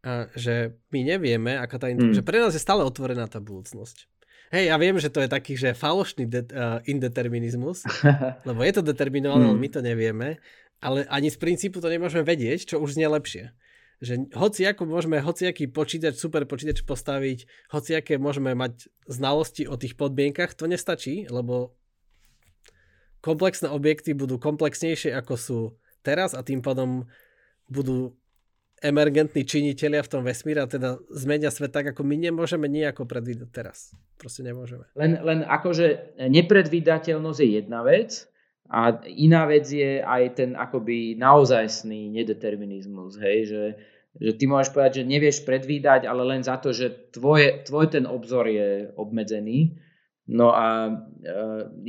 a že my nevieme, aká tá, mm. že pre nás je stále otvorená tá budúcnosť. Hej, ja viem, že to je taký, že falošný de- uh, indeterminizmus, lebo je to determinované, mm. ale my to nevieme, ale ani z princípu to nemôžeme vedieť, čo už znie lepšie. Že hoci ako môžeme hociaký počítač, super počítač postaviť, hociaké môžeme mať znalosti o tých podmienkach, to nestačí, lebo komplexné objekty budú komplexnejšie ako sú teraz a tým pádom budú emergentní činitelia v tom vesmíre a teda zmenia svet tak, ako my nemôžeme nejako predvídať teraz. Proste nemôžeme. Len, len akože nepredvídateľnosť je jedna vec a iná vec je aj ten akoby naozajstný nedeterminizmus, hej, že, že ty môžeš povedať, že nevieš predvídať, ale len za to, že tvoje, tvoj ten obzor je obmedzený. No a e,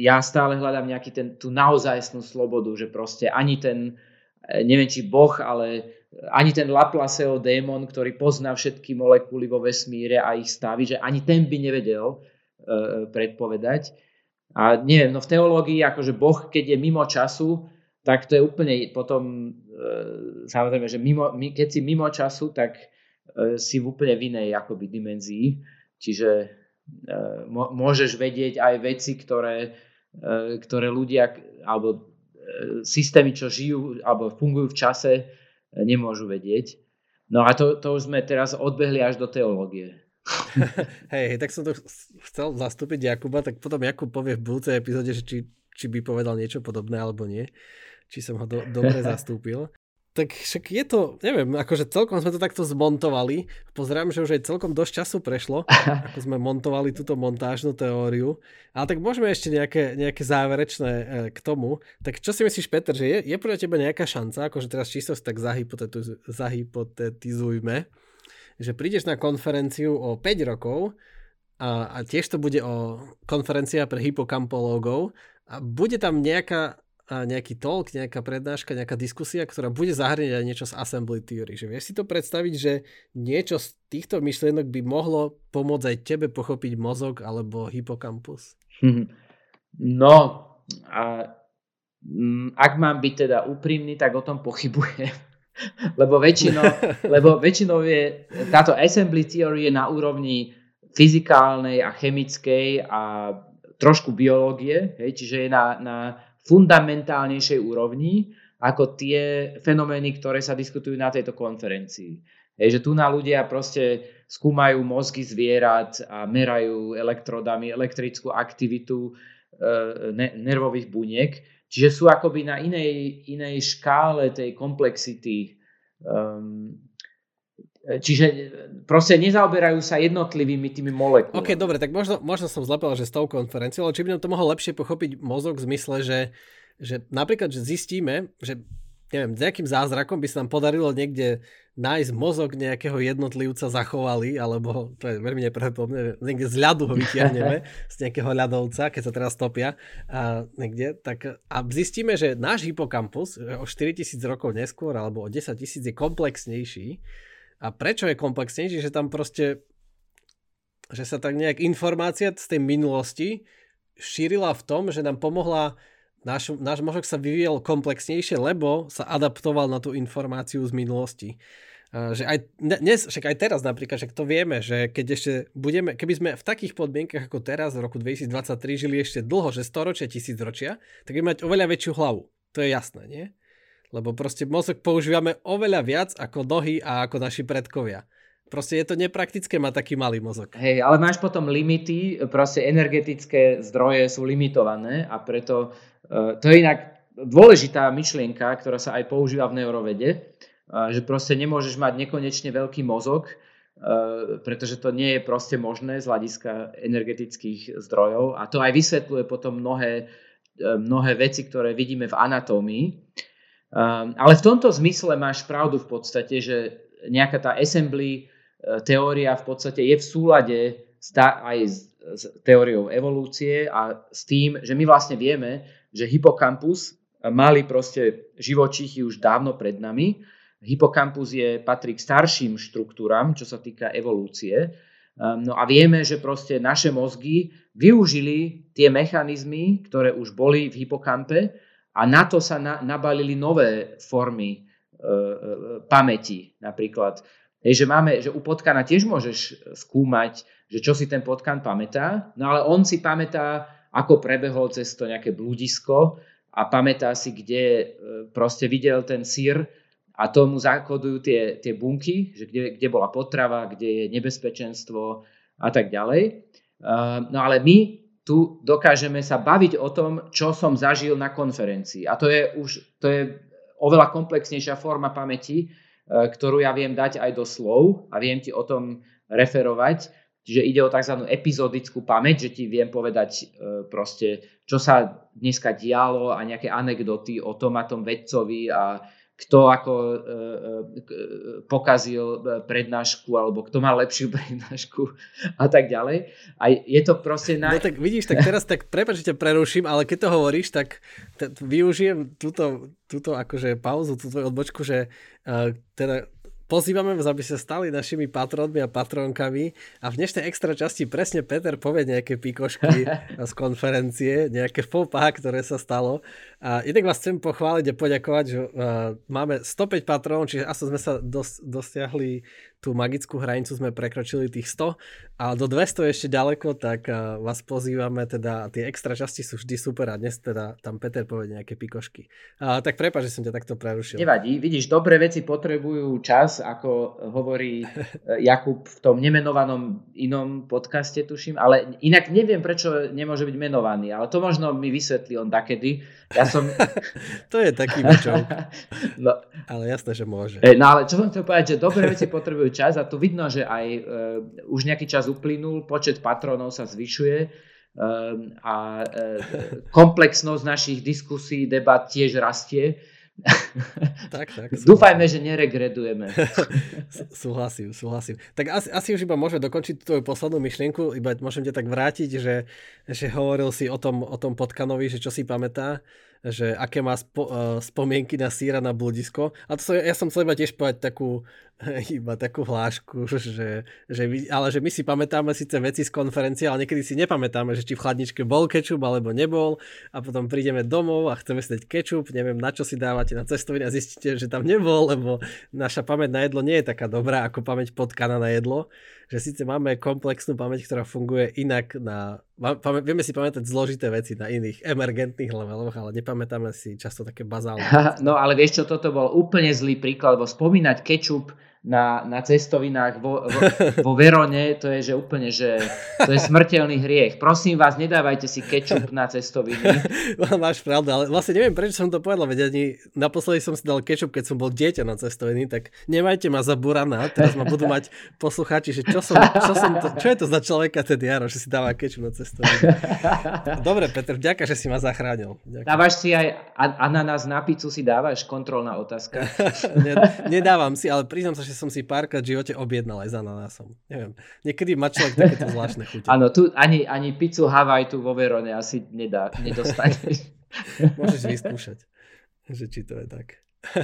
ja stále hľadám nejaký ten, tú naozajstnú slobodu, že proste ani ten, e, neviem či boh, ale ani ten Laplaceho démon, ktorý pozná všetky molekuly vo vesmíre a ich stavy, že ani ten by nevedel e, predpovedať. A neviem, no v teológii, akože Boh, keď je mimo času, tak to je úplne potom, samozrejme, že mimo, keď si mimo času, tak si v úplne v inej akoby dimenzii. Čiže môžeš vedieť aj veci, ktoré, e, ktoré ľudia alebo e, systémy, čo žijú alebo fungujú v čase, e, nemôžu vedieť. No a to, to už sme teraz odbehli až do teológie. hej, tak som to chcel zastúpiť Jakuba, tak potom Jakub povie v budúcej epizóde, že či, či by povedal niečo podobné alebo nie. Či som ho do, dobre zastúpil tak však je to, neviem, akože celkom sme to takto zmontovali. Pozerám, že už aj celkom dosť času prešlo, ako sme montovali túto montážnu teóriu. Ale tak môžeme ešte nejaké, nejaké záverečné e, k tomu. Tak čo si myslíš, Peter, že je, je pre teba nejaká šanca, akože teraz čisto tak zahypotetizujme, že prídeš na konferenciu o 5 rokov a, a tiež to bude o konferencia pre hypokampológov a bude tam nejaká nejaký talk, nejaká prednáška, nejaká diskusia, ktorá bude zahrňať aj niečo z assembly theory. Že vieš si to predstaviť, že niečo z týchto myšlienok by mohlo pomôcť aj tebe pochopiť mozog alebo hypokampus? No, a, mm, ak mám byť teda úprimný, tak o tom pochybujem. lebo, väčšinou, lebo väčšinou je, táto assembly theory je na úrovni fyzikálnej a chemickej a trošku biológie, hej, čiže je na, na fundamentálnejšej úrovni ako tie fenomény, ktoré sa diskutujú na tejto konferencii. Hej, že tu na ľudia proste skúmajú mozgy zvierat a merajú elektrodami elektrickú aktivitu e, ne, nervových buniek. Čiže sú akoby na inej, inej škále tej komplexity. Um, čiže proste nezaoberajú sa jednotlivými tými molekulami. OK, dobre, tak možno, možno som zlepil, že s tou konferenciou, ale či by nám to mohol lepšie pochopiť mozog v zmysle, že, že napríklad, že zistíme, že neviem, nejakým zázrakom by sa nám podarilo niekde nájsť mozog nejakého jednotlivca zachovali, alebo to je veľmi nepravdepodobné, niekde z ľadu ho vytiahneme, z nejakého ľadovca, keď sa teraz topia a niekde, tak a zistíme, že náš hypokampus o 4000 rokov neskôr alebo o 10 tisíc je komplexnejší a prečo je komplexnejší? Že tam proste že sa tak nejak informácia z tej minulosti šírila v tom, že nám pomohla náš, náš mozog sa vyvíjal komplexnejšie, lebo sa adaptoval na tú informáciu z minulosti. Že aj dnes, však aj teraz napríklad, že to vieme, že keď ešte budeme, keby sme v takých podmienkach ako teraz v roku 2023 žili ešte dlho, že storočia, tisícročia, tak budeme mať oveľa väčšiu hlavu. To je jasné, nie? Lebo proste mozog používame oveľa viac ako nohy a ako naši predkovia. Proste je to nepraktické mať taký malý mozog. Hej, ale máš potom limity, proste energetické zdroje sú limitované a preto uh, to je inak dôležitá myšlienka, ktorá sa aj používa v neurovede, uh, že proste nemôžeš mať nekonečne veľký mozog, uh, pretože to nie je proste možné z hľadiska energetických zdrojov a to aj vysvetľuje potom mnohé, mnohé veci, ktoré vidíme v anatómii. Um, ale v tomto zmysle máš pravdu v podstate, že nejaká tá assembly e, teória v podstate je v súlade aj s, s teóriou evolúcie a s tým, že my vlastne vieme, že hypokampus mali proste živočichy už dávno pred nami. Hypokampus je, patrí k starším štruktúram, čo sa týka evolúcie. Um, no a vieme, že proste naše mozgy využili tie mechanizmy, ktoré už boli v hypokampe, a na to sa na, nabalili nové formy e, e, pamäti. Napríklad, že, máme, že u potkana tiež môžeš skúmať, že čo si ten potkan pamätá, no ale on si pamätá, ako prebehol cez to nejaké blúdisko a pamätá si, kde e, proste videl ten sír a tomu zakodujú tie, tie bunky, že kde, kde bola potrava, kde je nebezpečenstvo a tak ďalej. Uh, no ale my tu dokážeme sa baviť o tom, čo som zažil na konferencii. A to je už to je oveľa komplexnejšia forma pamäti, e, ktorú ja viem dať aj do slov a viem ti o tom referovať. Čiže ide o tzv. epizodickú pamäť, že ti viem povedať e, proste, čo sa dneska dialo a nejaké anekdoty o tom a tom vedcovi a kto ako e, e, pokazil prednášku alebo kto má lepšiu prednášku a tak ďalej. A je to proste... Na... No tak vidíš, tak teraz tak prepáč, ťa preruším, ale keď to hovoríš, tak t- využijem túto, túto akože pauzu, túto odbočku, že uh, teda Pozývame vás, aby ste stali našimi patronmi a patronkami a v dnešnej extra časti presne Peter povie nejaké pikošky z konferencie, nejaké fopá, ktoré sa stalo. A inak vás chcem pochváliť a poďakovať, že uh, máme 105 patronov, čiže asi sme sa dos- dosiahli tú magickú hranicu sme prekročili tých 100 a do 200 ešte ďaleko, tak vás pozývame, teda tie extra časti sú vždy super a dnes teda tam Peter povie nejaké pikošky. A, tak prepáč, že som ťa takto prerušil. Nevadí, vidíš, dobré veci potrebujú čas, ako hovorí e, Jakub v tom nemenovanom inom podcaste, tuším, ale inak neviem, prečo nemôže byť menovaný, ale to možno mi vysvetlí on takedy. Ja som... to je taký bičov. no. Ale jasné, že môže. E, no ale čo som chcel povedať, že dobré veci potrebujú čas a tu vidno, že aj uh, už nejaký čas uplynul, počet patronov sa zvyšuje uh, a uh, komplexnosť našich diskusí, debat tiež rastie. Tak, tak. Dúfajme, že neregredujeme. súhlasím, súhlasím. Tak asi, asi už iba môžeme dokončiť tvoju poslednú myšlienku, iba môžem ťa tak vrátiť, že, že hovoril si o tom, o tom Potkanovi, že čo si pamätá že aké má spo, uh, spomienky na síra na bludisko. A to som, ja som chcel iba tiež povedať takú, iba takú hlášku, že, že my, ale že my si pamätáme síce veci z konferencie, ale niekedy si nepamätáme, že či v chladničke bol kečup alebo nebol a potom prídeme domov a chceme si kečup, neviem na čo si dávate na cestoviny a zistíte, že tam nebol, lebo naša pamäť na jedlo nie je taká dobrá ako pamäť potkana na jedlo že síce máme komplexnú pamäť, ktorá funguje inak na... Vieme si pamätať zložité veci na iných emergentných leveloch, ale nepamätáme si často také bazálne. No ale vieš čo, toto bol úplne zlý príklad, lebo spomínať kečup na, na cestovinách vo, vo, vo Verone, to je že úplne, že to je smrteľný hriech. Prosím vás, nedávajte si kečup na cestoviny. Máš pravdu, ale vlastne neviem, prečo som to povedal, veď ani naposledy som si dal kečup, keď som bol dieťa na cestoviny, tak nemajte ma za burana, teraz ma budú mať poslucháči, že čo, som, čo, som to, čo je to za človeka ten Jaro, že si dáva kečup na cestoviny. Dobre, Peter, vďaka, že si ma zachránil. Ďakujem. Dávaš si aj ananás na pizzu, si dávaš? Kontrolná otázka. Nedávam si, ale priznám sa, že že som si párkrát v živote objednal aj za ananásom. Neviem, niekedy má človek takéto zvláštne chute. Áno, tu ani, ani pizzu Hawaii tu vo Verone asi nedá, nedostaneš. Môžeš vyskúšať, že či to je tak.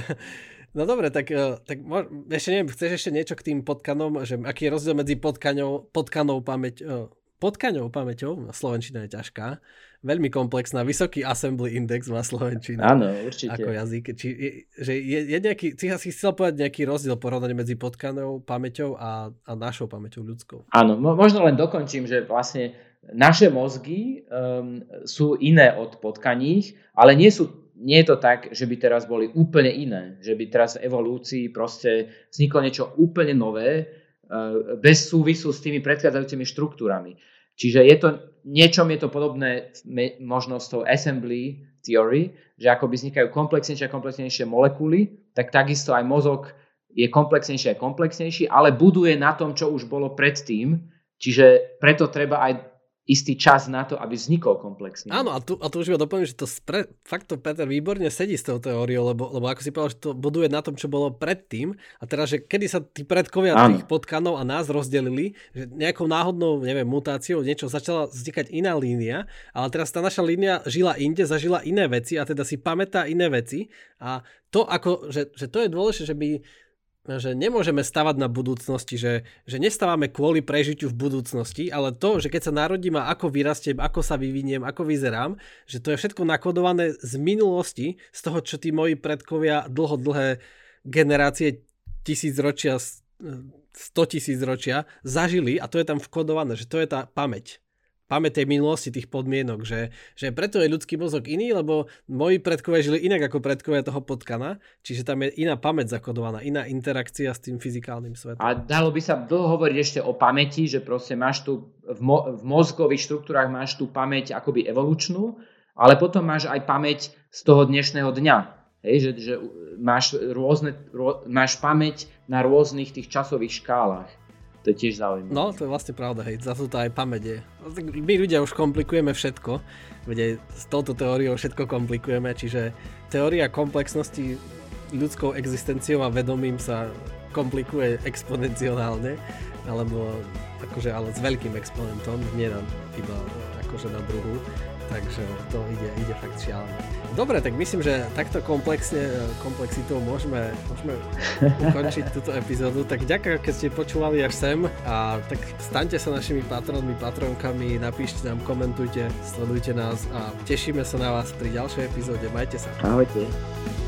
No dobre, tak, eh, tak ešte neviem, chceš ešte niečo k tým potkanom, že aký je rozdiel medzi potkanou, potkanou pamäť, eh, potkaňou pamäťou, slovenčina je ťažká, veľmi komplexná, vysoký assembly index má Slovenčina. Áno, určite. Ako jazyk. Či, je, že je, je nejaký, si asi chcel povedať nejaký rozdiel porovnanie medzi potkanou pamäťou a, a našou pamäťou ľudskou. Áno, možno len dokončím, že vlastne naše mozgy um, sú iné od potkaních, ale nie sú nie je to tak, že by teraz boli úplne iné, že by teraz v evolúcii proste vzniklo niečo úplne nové, uh, bez súvisu s tými predchádzajúcimi štruktúrami. Čiže je to, niečom je to podobné možno s tou assembly theory, že ako by vznikajú komplexnejšie a komplexnejšie molekuly, tak takisto aj mozog je komplexnejší a komplexnejší, ale buduje na tom, čo už bolo predtým, čiže preto treba aj istý čas na to, aby vznikol komplexný. Áno, a tu, a tu už iba doplním, že to spre, fakt to Peter výborne sedí s tou teóriou, lebo, lebo ako si povedal, že to buduje na tom, čo bolo predtým a teraz, že kedy sa tí predkovia Áno. tých potkanov a nás rozdelili, že nejakou náhodnou, neviem, mutáciou niečo začala vznikať iná línia, ale teraz tá naša línia žila inde, zažila iné veci a teda si pamätá iné veci a to ako, že, že to je dôležité, že my že nemôžeme stavať na budúcnosti, že, že nestávame kvôli prežitiu v budúcnosti, ale to, že keď sa narodím a ako vyrastiem, ako sa vyviniem, ako vyzerám, že to je všetko nakodované z minulosti, z toho, čo tí moji predkovia dlho, dlhé generácie tisícročia, 100 tisíc ročia zažili a to je tam vkodované, že to je tá pamäť pamäť tej minulosti, tých podmienok, že, že preto je ľudský mozog iný, lebo moji predkovia žili inak ako predkovia toho potkana, čiže tam je iná pamäť zakodovaná, iná interakcia s tým fyzikálnym svetom. A dalo by sa dlho hovoriť ešte o pamäti, že proste máš tu v, mo- v mozgových štruktúrach máš tú pamäť akoby evolučnú, ale potom máš aj pamäť z toho dnešného dňa. Hej, že, že máš, rôzne, rô, máš pamäť na rôznych tých časových škálach. To je tiež zaujímavé. No, to je vlastne pravda, hej, za to aj pamäť je. No, my ľudia už komplikujeme všetko, veď s touto teóriou všetko komplikujeme, čiže teória komplexnosti ľudskou existenciou a vedomím sa komplikuje exponenciálne, alebo akože ale s veľkým exponentom, nie na, iba akože na druhú takže to ide, ide fakt šialené. Dobre, tak myslím, že takto komplexne, komplexitou môžeme, môžeme ukončiť túto epizódu. Tak ďakujem, keď ste počúvali až sem a tak staňte sa našimi patronmi, patronkami, napíšte nám, komentujte, sledujte nás a tešíme sa na vás pri ďalšej epizóde. Majte sa. Ahojte.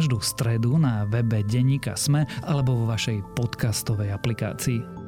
každú stredu na webe Denníka Sme alebo vo vašej podcastovej aplikácii.